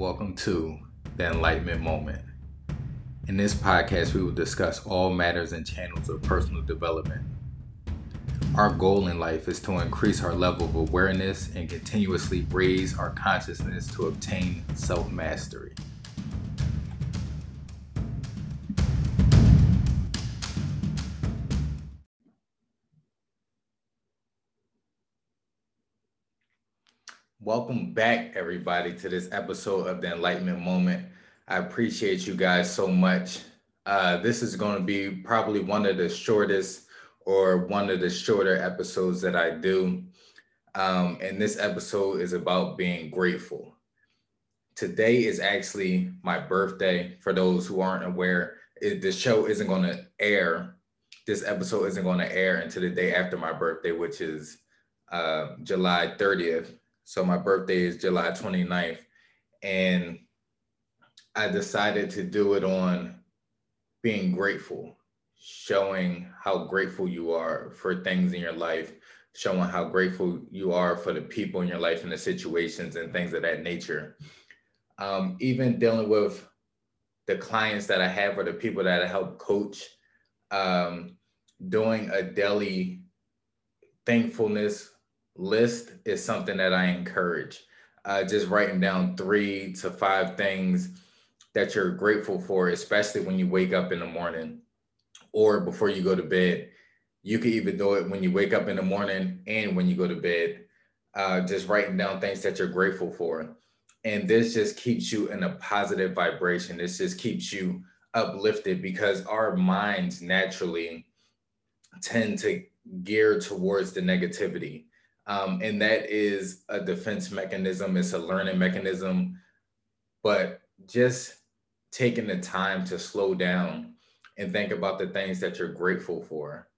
welcome to the Enlightenment Moment. In this podcast, we will discuss all matters and channels of personal development. Our goal in life is to increase our level of awareness and continuously raise our consciousness to obtain self mastery. Welcome back, everybody, to this episode of the Enlightenment Moment. I appreciate you guys so much. Uh, this is going to be probably one of the shortest or one of the shorter episodes that I do. Um, and this episode is about being grateful. Today is actually my birthday. For those who aren't aware, it, the show isn't going to air. This episode isn't going to air until the day after my birthday, which is uh, July 30th. So my birthday is July 29th. And I decided to do it on being grateful, showing how grateful you are for things in your life, showing how grateful you are for the people in your life and the situations and things of that nature. Um, even dealing with the clients that I have or the people that I help coach, um, doing a daily thankfulness list is something that I encourage. Uh, just writing down three to five things that you're grateful for, especially when you wake up in the morning or before you go to bed. You can even do it when you wake up in the morning and when you go to bed. Uh, just writing down things that you're grateful for. And this just keeps you in a positive vibration. This just keeps you uplifted because our minds naturally tend to gear towards the negativity. Um, and that is a defense mechanism, it's a learning mechanism. But just taking the time to slow down and think about the things that you're grateful for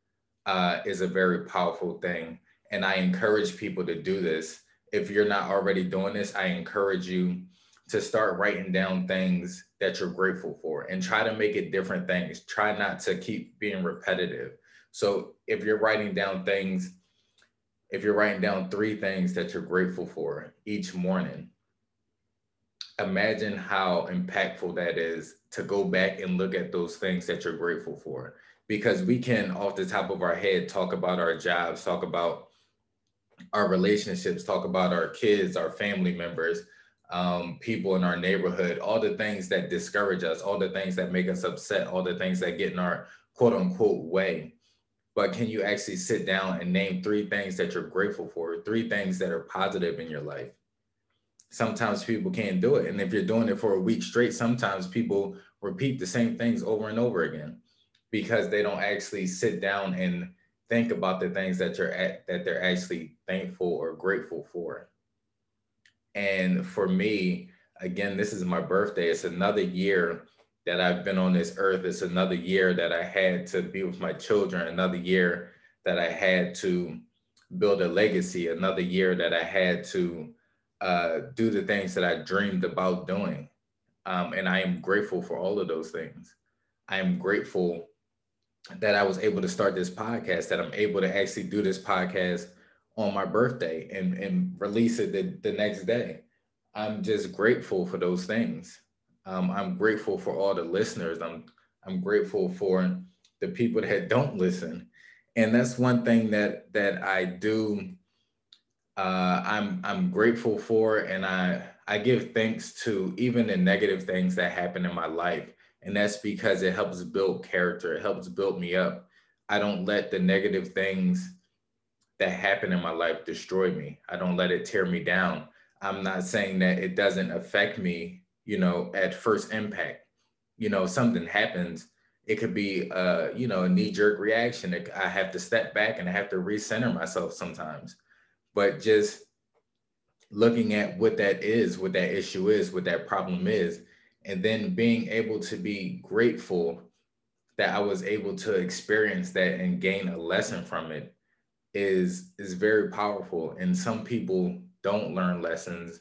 uh, is a very powerful thing. And I encourage people to do this. If you're not already doing this, I encourage you to start writing down things that you're grateful for and try to make it different things. Try not to keep being repetitive. So if you're writing down things if you're writing down three things that you're grateful for each morning, imagine how impactful that is to go back and look at those things that you're grateful for. Because we can, off the top of our head, talk about our jobs, talk about our relationships, talk about our kids, our family members, um, people in our neighborhood, all the things that discourage us, all the things that make us upset, all the things that get in our quote unquote way but can you actually sit down and name three things that you're grateful for, three things that are positive in your life? Sometimes people can't do it. And if you're doing it for a week straight, sometimes people repeat the same things over and over again because they don't actually sit down and think about the things that you're at that they're actually thankful or grateful for. And for me, again, this is my birthday. It's another year that I've been on this earth. It's another year that I had to be with my children, another year that I had to build a legacy, another year that I had to uh, do the things that I dreamed about doing. Um, and I am grateful for all of those things. I am grateful that I was able to start this podcast, that I'm able to actually do this podcast on my birthday and, and release it the, the next day. I'm just grateful for those things. Um, I'm grateful for all the listeners. I'm I'm grateful for the people that don't listen, and that's one thing that that I do. Uh, I'm I'm grateful for, and I I give thanks to even the negative things that happen in my life, and that's because it helps build character. It helps build me up. I don't let the negative things that happen in my life destroy me. I don't let it tear me down. I'm not saying that it doesn't affect me you know, at first impact. You know, something happens, it could be, uh, you know, a knee jerk reaction. I have to step back and I have to recenter myself sometimes. But just looking at what that is, what that issue is, what that problem is, and then being able to be grateful that I was able to experience that and gain a lesson from it is is very powerful. And some people don't learn lessons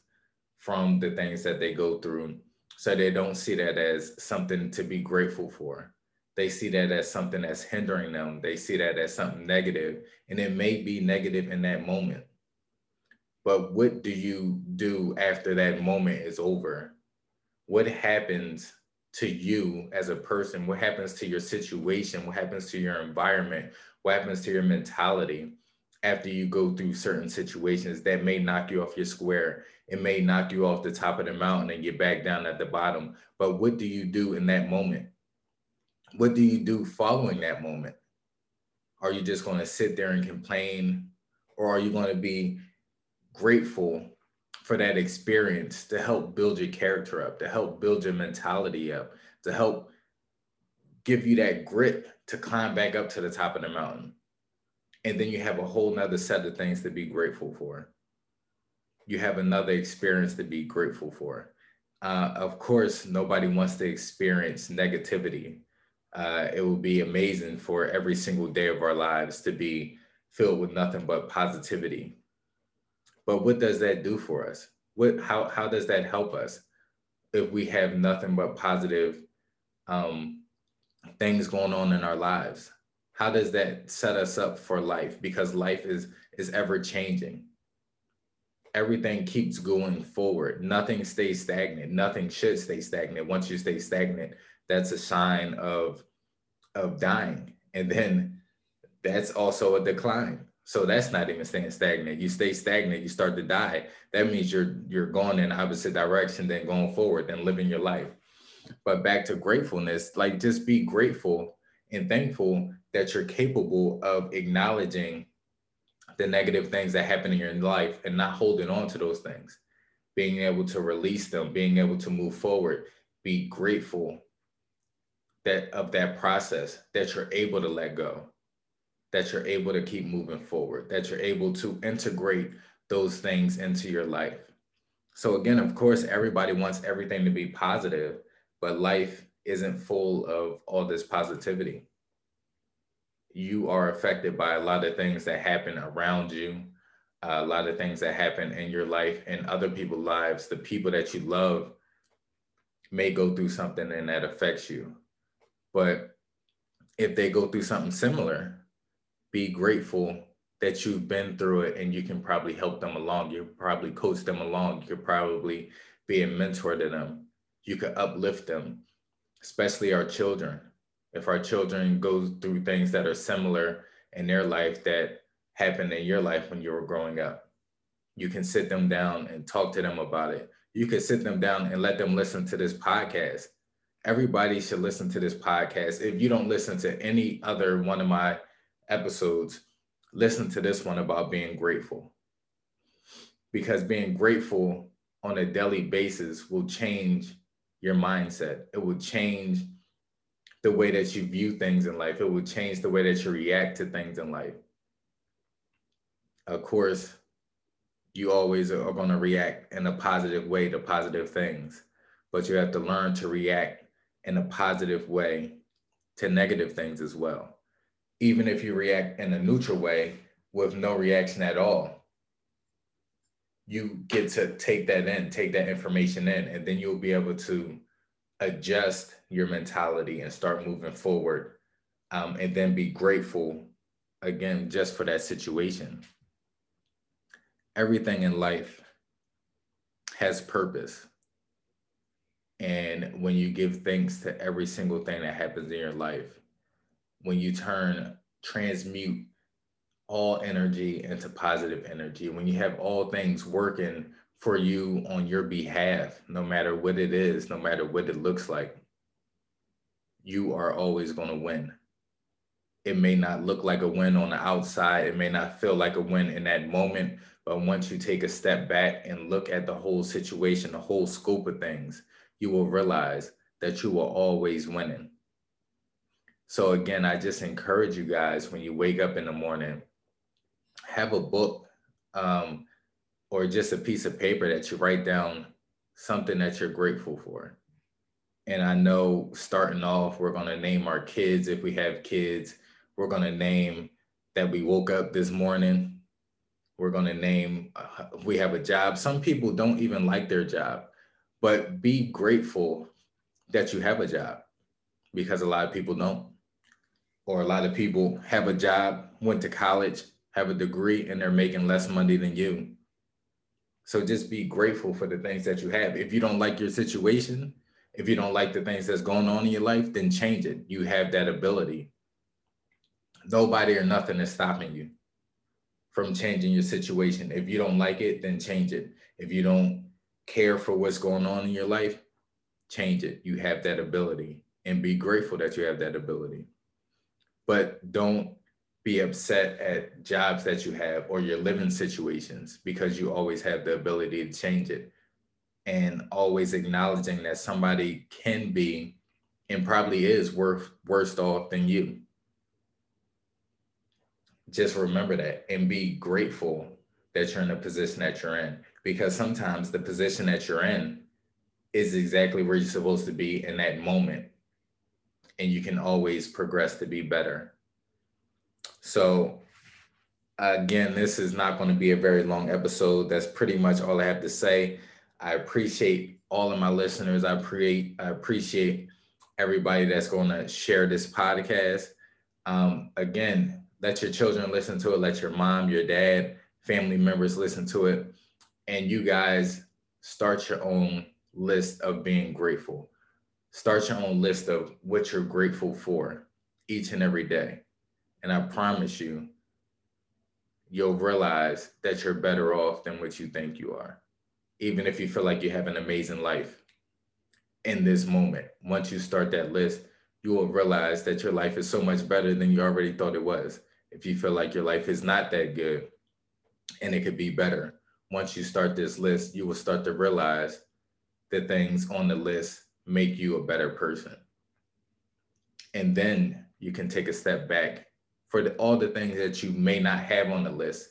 from the things that they go through. So they don't see that as something to be grateful for. They see that as something that's hindering them. They see that as something negative, and it may be negative in that moment. But what do you do after that moment is over? what happens to you as a person? What happens to your situation? What happens to your environment? What happens to your mentality after you go through certain situations that may knock you off your square? It may knock you off the top of the mountain and get back down at the bottom. But what do you do in that moment? What do you do following that moment? Are you just going to sit there and complain? Or are you going to be grateful for that experience to help build your character up, to help build your mentality up, to help give you that grit to climb back up to the top of the mountain. And then you have a whole nother set of things to be grateful for. You have another experience to be grateful for. Uh, of course, nobody wants to experience negativity. Uh, it would be amazing for every single day of our lives to be filled with nothing but positivity but what does that do for us? What how how does that help us if we have nothing but positive um, things going on in our lives? How does that set us up for life? Because life is is ever changing. Everything keeps going forward. Nothing stays stagnant. Nothing should stay stagnant. Once you stay stagnant, that's a sign of of dying. And then that's also a decline. So that's not even staying stagnant. You stay stagnant, you start to die. That means you're you're going in opposite direction than going forward, than living your life. But back to gratefulness, like just be grateful and thankful that you're capable of acknowledging the negative things that happen in your life and not holding on to those things. Being able to release them, being able to move forward, be grateful that of that process that you're able to let go that you're able to keep moving forward, that you're able to integrate those things into your life. So, again, of course, everybody wants everything to be positive, but life isn't full of all this positivity. You are affected by a lot of things that happen around you, a lot of things that happen in your life and other people's lives. The people that you love may go through something and that affects you. But if they go through something similar, be grateful that you've been through it and you can probably help them along. You probably coach them along. You could probably be a mentor to them. You could uplift them, especially our children. If our children go through things that are similar in their life that happened in your life when you were growing up, you can sit them down and talk to them about it. You can sit them down and let them listen to this podcast. Everybody should listen to this podcast. If you don't listen to any other one of my episodes, listen to this one about being grateful. Because being grateful on a daily basis will change your mindset. It will change the way that you view things in life. It will change the way that you react to things in life. Of course, you always are going to react in a positive way to positive things, but you have to learn to react in a positive way to negative things as well even if you react in a neutral way with no reaction at all, you get to take that in, take that information in, and then you'll be able to adjust your mentality and start moving forward. Um, and then be grateful again just for that situation. Everything in life has purpose. And when you give thanks to every single thing that happens in your life, when you turn transmute all energy into positive energy, when you have all things working for you on your behalf, no matter what it is, no matter what it looks like, you are always going to win. It may not look like a win on the outside, it may not feel like a win in that moment, but once you take a step back and look at the whole situation, the whole scope of things, you will realize that you are always winning. So again, I just encourage you guys when you wake up in the morning, have a book um, or just a piece of paper that you write down something that you're grateful for. And I know starting off, we're going to name our kids if we have kids. We're going to name that we woke up this morning. We're going to name uh, we have a job. Some people don't even like their job, but be grateful that you have a job because a lot of people don't or a lot of people have a job, went to college, have a degree, and they're making less money than you. So just be grateful for the things that you have. If you don't like your situation, If you don't like the things that's going on in your life, then change it. You have that ability. Nobody or nothing is stopping you from changing your situation. If you don't like it, then change it. If you don't care for what's going on in your life, change it. You have that ability and be grateful that you have that ability. But don't be upset at jobs that you have or your living situations because you always have the ability to change it. And always acknowledging that somebody can be and probably is worth worse off than you. Just remember that and be grateful that you're in the position that you're in because sometimes the position that you're in is exactly where you're supposed to be in that moment. And you can always progress to be better. So, again, this is not going to be a very long episode. That's pretty much all I have to say. I appreciate all of my listeners. I appreciate I appreciate everybody that's going to share this podcast. Um, again, let your children listen to it. Let your mom, your dad, family members listen to it, and you guys start your own list of being grateful. Start your own list of what you're grateful for each and every day. And I promise you, you'll realize that you're better off than what you think you are. Even if you feel like you have an amazing life in this moment, once you start that list, you will realize that your life is so much better than you already thought it was. If you feel like your life is not that good and it could be better, once you start this list, you will start to realize the things on the list make you a better person. And then you can take a step back for the, all the things that you may not have on the list.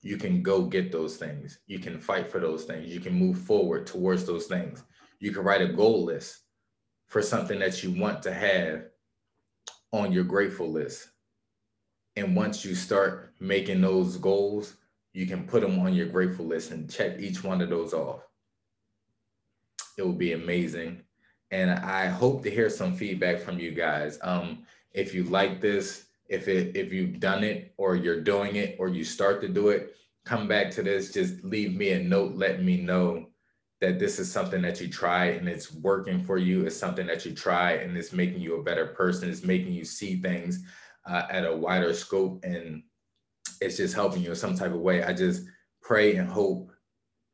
You can go get those things. You can fight for those things. You can move forward towards those things. You can write a goal list for something that you want to have on your grateful list. And once you start making those goals, you can put them on your grateful list and check each one of those off it will be amazing. And I hope to hear some feedback from you guys. Um, if you like this, if it if you've done it or you're doing it or you start to do it, come back to this. Just leave me a note, letting me know that this is something that you try and it's working for you. It's something that you try and it's making you a better person. It's making you see things uh, at a wider scope and it's just helping you in some type of way. I just pray and hope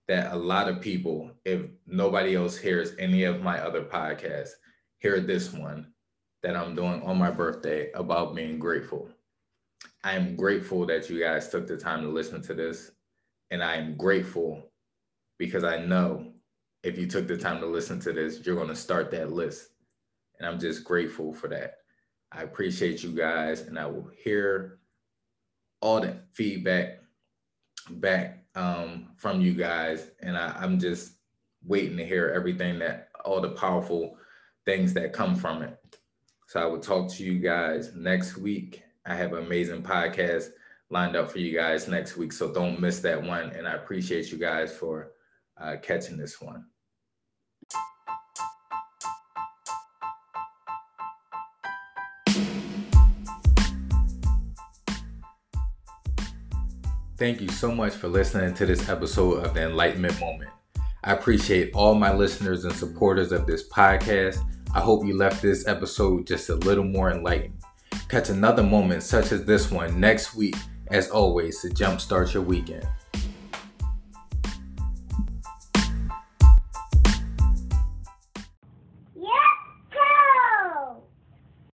that a lot of people, if nobody else hears any of my other podcasts, hear this one that I'm doing on my birthday about being grateful. I am grateful that you guys took the time to listen to this. And I am grateful because I know if you took the time to listen to this, you're going to start that list. And I'm just grateful for that. I appreciate you guys, and I will hear all the feedback back um, from you guys, and I, I'm just waiting to hear everything that all the powerful things that come from it. So I will talk to you guys next week. I have an amazing podcast lined up for you guys next week, so don't miss that one. And I appreciate you guys for uh, catching this one. Thank you so much for listening to this episode of the Enlightenment Moment. I appreciate all my listeners and supporters of this podcast. I hope you left this episode just a little more enlightened. Catch another moment such as this one next week, as always, to jumpstart your weekend.